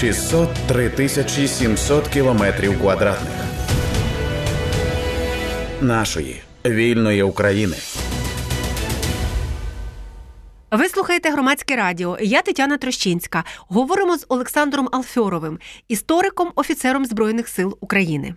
603 тисячі 700 кілометрів квадратних нашої вільної України. Ви слухаєте громадське радіо. Я Тетяна Трощинська. Говоримо з Олександром Алфьоровим, істориком, офіцером Збройних сил України.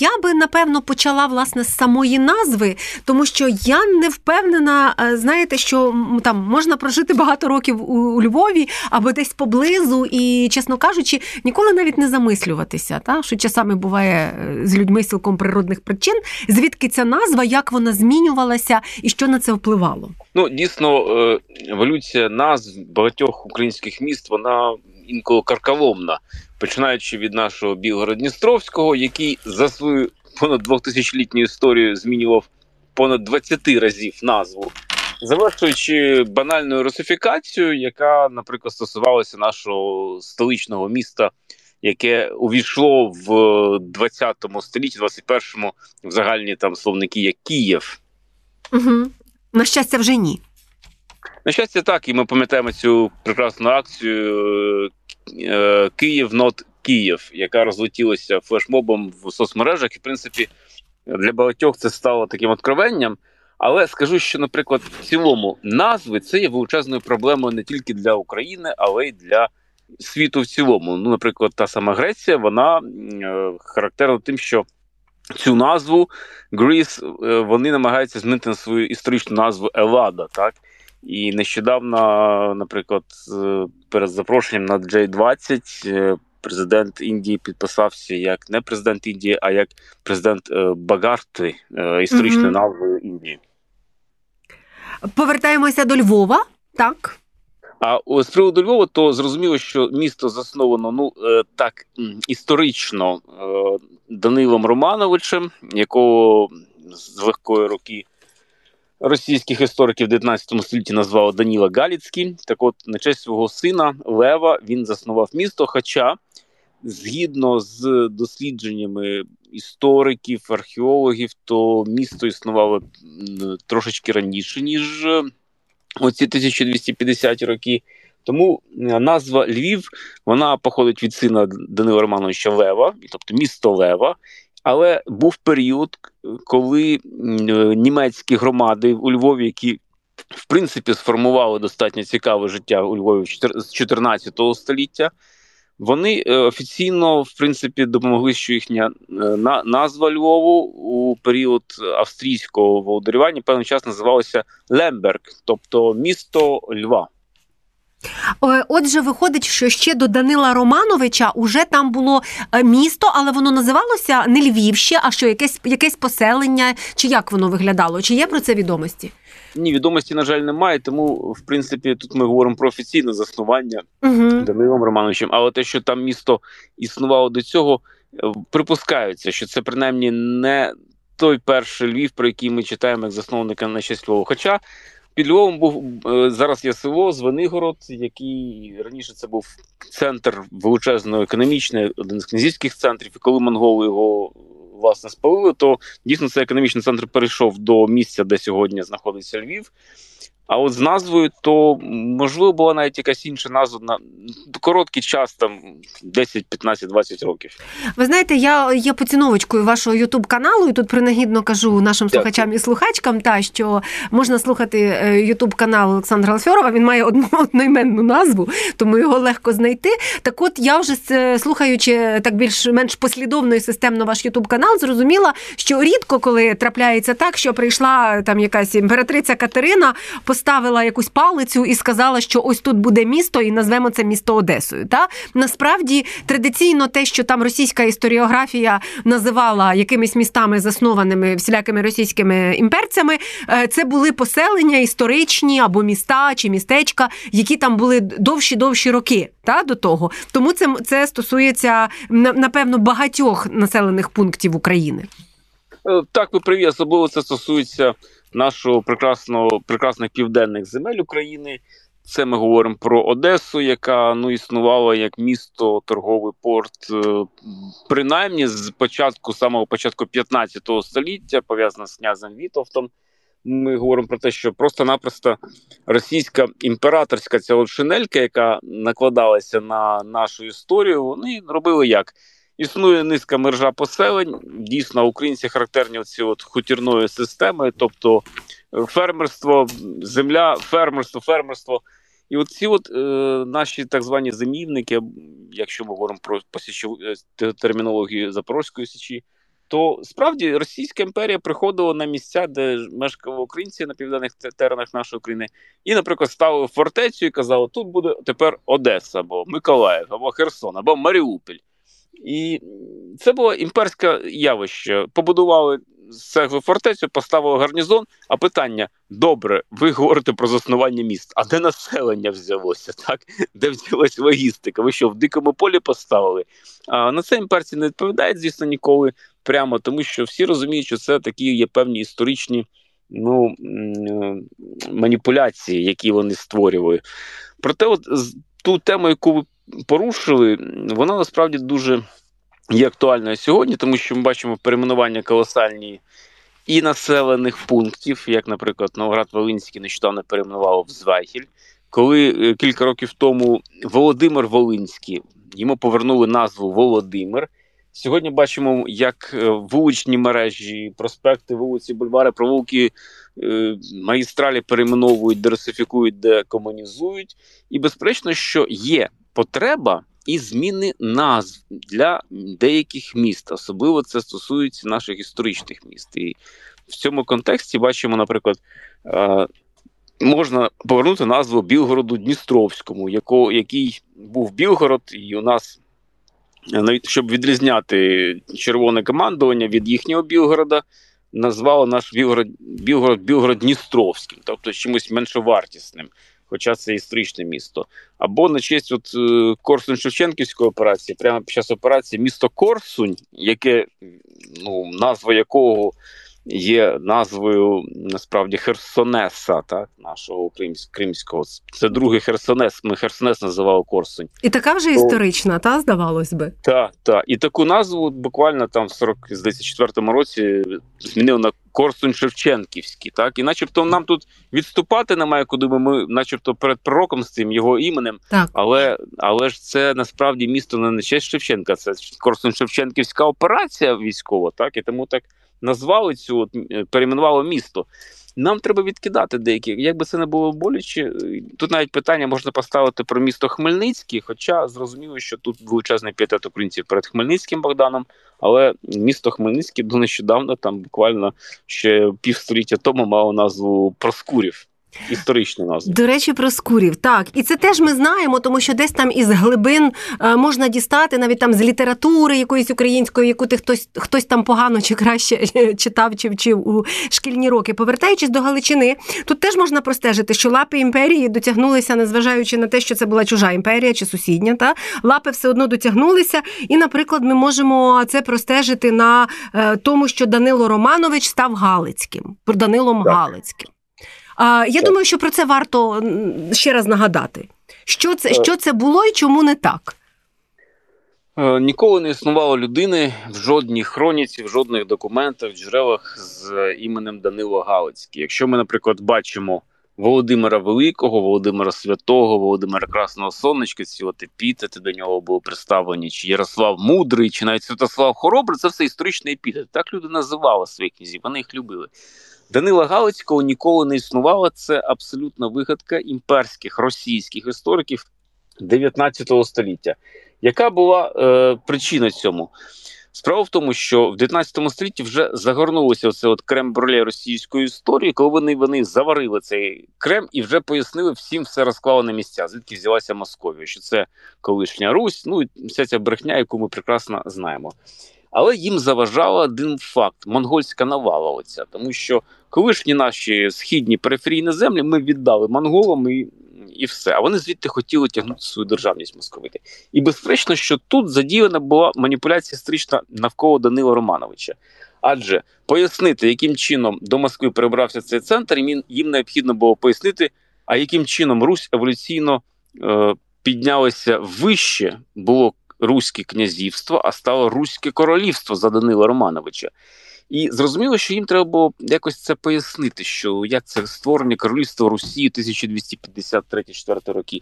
Я би напевно почала власне з самої назви, тому що я не впевнена, е, знаєте, що там можна прожити багато років у Львові або десь поблизу, і, чесно кажучи, ніколи навіть не замислюватися, та що часами буває е, з людьми цілком природних причин, звідки ця назва, як вона змінювалася і що на це впливало. Ну дійсно, е, еволюція назв багатьох українських міст вона інколи карколомна починаючи від нашого Білгород-Дністровського, який за свою понад 2000-літню історію змінював понад 20 разів назву, завершуючи банальною русифікацією, яка, наприклад, стосувалася нашого столичного міста. Яке увійшло в 20 столітті, 21-му в загальні там словники як Kiev. Угу. На щастя, вже ні. На щастя, так, і ми пам'ятаємо цю прекрасну акцію Kyiv not Kiev, яка розлетілася флешмобом в соцмережах, і в принципі для багатьох це стало таким откровенням. Але скажу, що, наприклад, в цілому назви це є величезною проблемою не тільки для України, але й для світу в цілому. Ну, наприклад, та сама Греція, вона е, характерна тим, що цю назву Гріс е, вони намагаються змінити на свою історичну назву Елада, так і нещодавно, наприклад, перед запрошенням на J20 е, президент Індії підписався як не президент Індії, а як президент е, Багарти е, історичною mm назвою Індії. Повертаємося до Львова, так. А з приводу Львова, то зрозуміло, що місто засновано ну так історично Данилом Романовичем, якого з легкої роки російських істориків 19 столітті назвали Даніла Галіцький. Так, от на честь свого сина Лева він заснував місто. Хоча, згідно з дослідженнями істориків, археологів, то місто існувало трошечки раніше, ніж е, оці 1250 роки. Тому е, назва Львів вона походить від сина Данила Романовича Лева, тобто місто Лева. Але був період, коли е, німецькі громади у Львові, які в принципі сформували достатньо цікаве життя у Львові з 14 століття, вони е, офіційно в принципі допомогли, що їхня е, назва Львову у період австрійського володарювання певний час називалася Лемберг, тобто місто Льва. Отже, виходить, що ще до Данила Романовича уже там було е, місто, але воно називалося не Львівще, а що якесь якесь поселення, чи як воно виглядало? Чи є про це відомості? Ні, відомості, на жаль, немає. Тому, в принципі, тут ми говоримо про офіційне заснування угу. Данилом Романовичем. Але те, що там місто існувало до цього, е, припускаються, що це принаймні не той перший Львів, про який ми читаємо як засновника на честь Хоча під Львовом був е, зараз є село Звенигород, який раніше це був центр величезно економічний, один з князівських центрів. І коли монголи його власне спалили, то дійсно цей економічний центр перейшов до місця, де сьогодні знаходиться Львів. А от з назвою, то можливо була навіть якась інша назва на короткий час, там 10, 15, 20 років. Ви знаєте, я є поціновочкою вашого ютуб каналу, і тут принагідно кажу нашим Дякую. слухачам і слухачкам, та що можна слухати ютуб канал Олександра Алфьорова. Він має одну одноіменну назву, тому його легко знайти. Так, от я вже слухаючи так більш-менш послідовно і системно ваш ютуб канал, зрозуміла, що рідко коли трапляється так, що прийшла там якась імператриця Катерина поставила якусь палицю і сказала, що ось тут буде місто, і назвемо це місто Одесою. Та насправді традиційно те, що там російська історіографія називала якимись містами, заснованими всілякими російськими імперцями, е, це були поселення історичні або міста чи містечка, які там були довші довші роки. Та до того, тому це це стосується напевно багатьох населених пунктів України. Е, так, ви приві, особливо це стосується нашого прекрасного прекрасних південних земель України. Це ми говоримо про Одесу, яка ну існувала як місто, торговий порт, е, принаймні з початку самого початку 15 століття, пов'язана з князем Вітовтом. ми говоримо про те, що просто-напросто російська імператорська ця шинелька, яка накладалася на нашу історію, вони робили як. Існує низка мережа поселень. Дійсно, українці характерні оці от хутірної системи, тобто фермерство, земля, фермерство, фермерство. І от ці от е, наші так звані зимівники, якщо ми говоримо про посічу е, термінологію Запорозької січі, то справді Російська імперія приходила на місця, де мешкали українці на південних теренах нашої країни, і, наприклад, ставили фортецю і казали, тут буде тепер Одеса, або Миколаїв, або Херсон, або Маріуполь. І це було імперське явище. Побудували цеглу фортецю, поставили гарнізон. А питання: добре, ви говорите про заснування міст. А де населення взялося? Так, де взялась логістика? Ви що в дикому полі поставили? А на це імперці не відповідають, звісно, ніколи прямо, тому що всі розуміють, що це такі є певні історичні ну, маніпуляції, які вони створювали. Проте, от ту тему, яку ви порушили, вона насправді дуже є актуальною сьогодні, тому що ми бачимо перейменування колосальні і населених пунктів, як, наприклад, Новоград-Волинський нещодавно перейменував в Звайхіль, коли е, кілька років тому Володимир Волинський йому повернули назву Володимир. Сьогодні бачимо, як е, вуличні мережі, проспекти, вулиці, бульвари, провулки е, магістралі перейменовують, дерсифікують, декомунізують. І безперечно, що є потреба і зміни назв для деяких міст. Особливо це стосується наших історичних міст. І в цьому контексті бачимо, наприклад, е, можна повернути назву Білгороду Дністровському, який був Білгород, і у нас. Навіть щоб відрізняти червоне командування від їхнього Білгорода, назвало наш Білгород Білгород Білгород Дністровським, тобто чимось меншовартісним хоча це історичне місто. Або на честь от е, корсунь шевченківської операції, прямо під час операції місто Корсунь, яке ну назва якого є назвою насправді Херсонеса, так нашого кримського. Це другий Херсонес. Ми Херсонес називали Корсунь. І така вже То... історична, та здавалось би. Так, так. І таку назву буквально там в 44-му році змінили на Корсунь Шевченківський. Так, і начебто нам тут відступати немає, куди ми, ми начебто, перед пророком з цим його іменем. Так. Але але ж це насправді місто не на честь Шевченка, це Корсунь Шевченківська операція військова, так і тому так назвали цю от, перейменувало перейменували місто. Нам треба відкидати деякі. Якби це не було боляче, е, тут навіть питання можна поставити про місто Хмельницький, хоча зрозуміло, що тут величезний п'ятет українців перед Хмельницьким Богданом, але місто Хмельницький до нещодавно, там буквально ще півстоліття тому мало назву Проскурів. Історичну назву. До речі, про скурів. Так, і це теж ми знаємо, тому що десь там із глибин е, можна дістати, навіть там з літератури якоїсь української, яку ти хтось хтось там погано чи краще читав чи вчив у шкільні роки. Повертаючись до Галичини, тут теж можна простежити, що лапи імперії дотягнулися, незважаючи на те, що це була чужа імперія чи сусідня. Та лапи все одно дотягнулися. І, наприклад, ми можемо це простежити на е, тому, що Данило Романович став Галицьким, Данилом так. Галицьким. Я думаю, що про це варто ще раз нагадати. Що це, що це було і чому не так? Е, ніколи не існувало людини в жодній хроніці, в жодних документах, в джерелах з іменем Данило Галицький. Якщо ми, наприклад, бачимо Володимира Великого, Володимира Святого, Володимира Красного Сонечка, ці от епітети до нього були представлені, чи Ярослав Мудрий, чи навіть Святослав Хоробрий, це все історичні епітети. Так люди називали своїх князів, вони їх любили. Данила Галицького ніколи не існувало. Це абсолютна вигадка імперських російських істориків 19 століття. Яка була е, причина цьому? Справа в тому, що в 19 столітті вже загорнулося оце от крем броле російської історії, коли вони вони заварили цей крем і вже пояснили всім все розклали на місця, звідки взялася Московія, що це колишня Русь, ну і вся ця брехня, яку ми прекрасно знаємо. Але їм заважав один факт: монгольська навала. Оця, тому що колишні наші східні периферійні землі ми віддали монголам і і все. А вони звідти хотіли тягнути свою державність московити. І безперечно, що тут задіяна була маніпуляція історична навколо Данила Романовича. Адже пояснити, яким чином до Москви перебрався цей центр, їм необхідно було пояснити, а яким чином Русь еволюційно е, піднялася вище, було Руське князівство, а стало Руське королівство за Данила Романовича. І зрозуміло, що їм треба було якось це пояснити, що як це створення королівства Росії 1253-4 роки.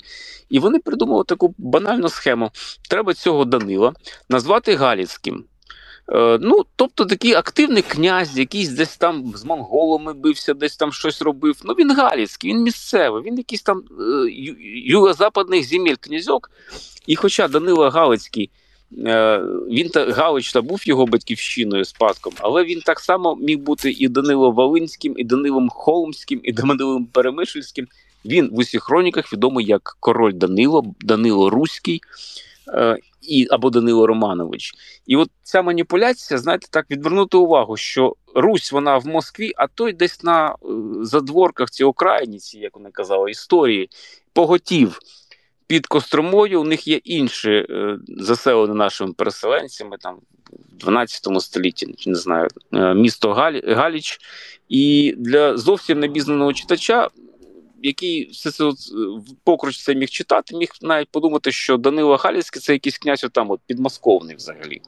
І вони придумали таку банальну схему: треба цього Данила назвати Галіцьким. Е, ну, тобто такий активний князь, якийсь десь там з монголами бився, десь там щось робив. Ну він галіцький, він місцевий, він якийсь там е, юго-западних земель князьок. І хоча Данила Галицький, він Галич та був його батьківщиною спадком, але він так само міг бути і Данило Волинським, і Данилом Холмським, і Данилом Перемишльським. Він в усіх хроніках відомий як король Данило, Данило Руський і або Данило Романович. І от ця маніпуляція, знаєте, так відвернути увагу, що Русь вона в Москві, а той десь на е, задворках ці окраїниці, як вони казали, історії поготів. Під Костромою у них є інші е, заселені нашими переселенцями там в 12 столітті, не знаю, е, місто Галі, Галіч. І для зовсім небізнаного читача який все це е, покруч це міг читати, міг навіть подумати, що Данило Галіцький це якийсь князь отам от підмосковний взагалі.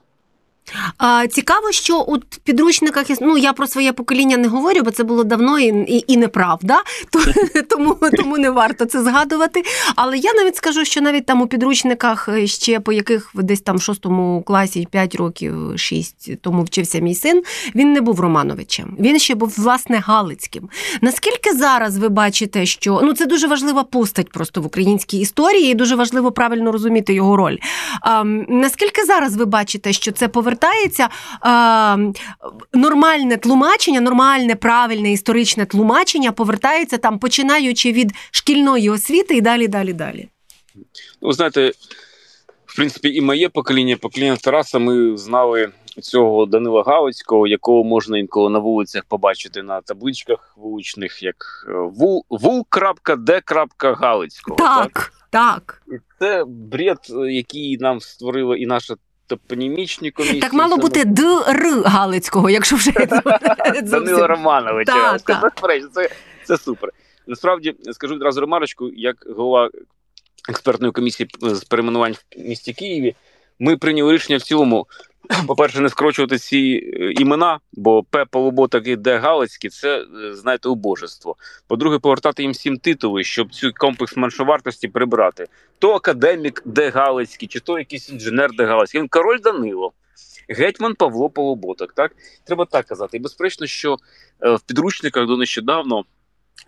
А, Цікаво, що у підручниках ну я про своє покоління не говорю, бо це було давно і і, і неправда, тому тому не варто це згадувати. Але я навіть скажу, що навіть там у підручниках ще по яких десь там в шостому класі 5 років, 6 тому вчився мій син, він не був Романовичем. Він ще був власне Галицьким. Наскільки зараз ви бачите, що ну це дуже важлива постать просто в українській історії, і дуже важливо правильно розуміти його роль. А, Наскільки зараз ви бачите, що це повертається? Повертається е, нормальне тлумачення, нормальне, правильне історичне тлумачення повертається там, починаючи від шкільної освіти і далі, далі, далі. Ну, знаєте, в принципі, і моє покоління, покоління Тараса, ми знали цього Данила Галицького, якого можна інколи на вулицях побачити на табличках вуличних, як е, вул, вул.д.галицького. Так, так. так. І це бред, який нам створила і наша топонімічні комісії. Так мало бути Д.Р. Галицького, якщо вже Данила Романовича. Це, це супер. Насправді скажу одразу ремарочку, як голова експертної комісії з перейменувань в місті Києві. Ми прийняли рішення в цілому по-перше, не скорочувати ці е, імена, бо П. Полуботок і Д. Галицький це, е, знаєте, убожество. По-друге, повертати їм всім титули, щоб цю комплекс меншовартості прибрати. То академік Д. Галицький, чи то якийсь інженер Д. Галицький. Він король Данило. Гетьман Павло Полуботок. Так треба так казати. І безперечно, що е, в підручниках до нещодавно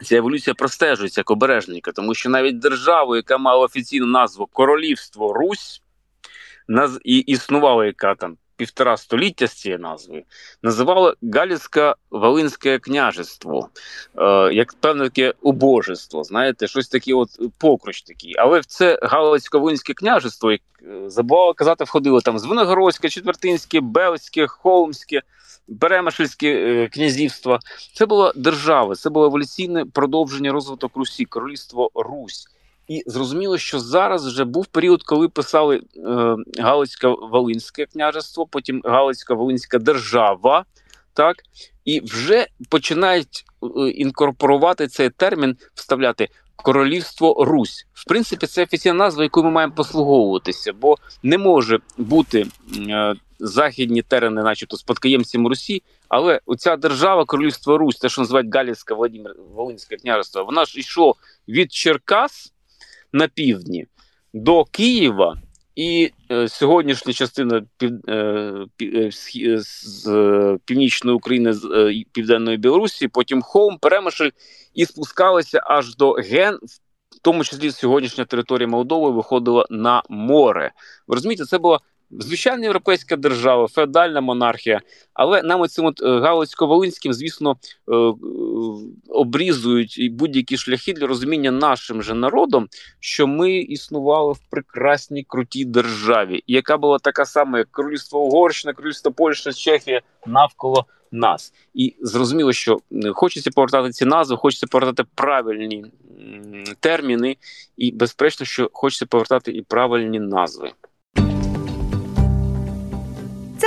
ця еволюція простежується як обережненька, тому що навіть держава, яка мала офіційну назву Королівство Русь, і існувала яка там півтора століття з цією назвою, називали Галіцьке Волинське княжество, е, як певне таке убожество, знаєте, щось таке, от покруч такий. Але в це Галицько волинське княжество, як е, забувало казати, входило там Звенигородське, Четвертинське, Белське, Холмське. Беремешельське е, князівство це була держава, це було еволюційне продовження розвиток Русі, королівство Русь. І зрозуміло, що зараз вже був період, коли писали е, Галицько-Волинське княжество, потім Галицько-Волинська держава, так і вже починають е, інкорпорувати цей термін, вставляти королівство Русь. В принципі, це офіційна назва, якою ми маємо послуговуватися, бо не може бути е, західні терени, начебто спадкоємцям Русі, але оця держава, королівство Русь, те, що називають Галицьке Володимир Волинське княжество, вона ж йшло від Черкас на півдні до Києва. І е, сьогоднішня частина пів, е, е, з е, північної України з е, південної Білорусі, потім Хоум, Перемишль, і спускалися аж до Ген, в тому числі сьогоднішня територія Молдови виходила на море. Ви розумієте, це була звичайна європейська держава, феодальна монархія, але нам оцим от е, Галицько-Волинським, звісно, е, е, обрізують будь-які шляхи для розуміння нашим же народом, що ми існували в прекрасній крутій державі, яка була така сама, як Королівство Угорщина, Королівство Польща, Чехія навколо нас. І зрозуміло, що хочеться повертати ці назви, хочеться повертати правильні терміни, і безперечно, що хочеться повертати і правильні назви.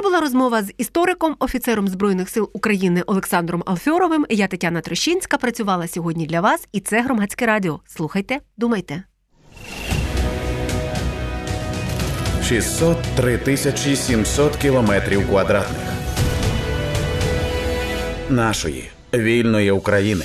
Була розмова з істориком, офіцером збройних сил України Олександром Алфьоровим. Я Тетяна Трещинська працювала сьогодні для вас, і це громадське радіо. Слухайте, думайте. 603 тисячі 700 кілометрів квадратних нашої вільної України.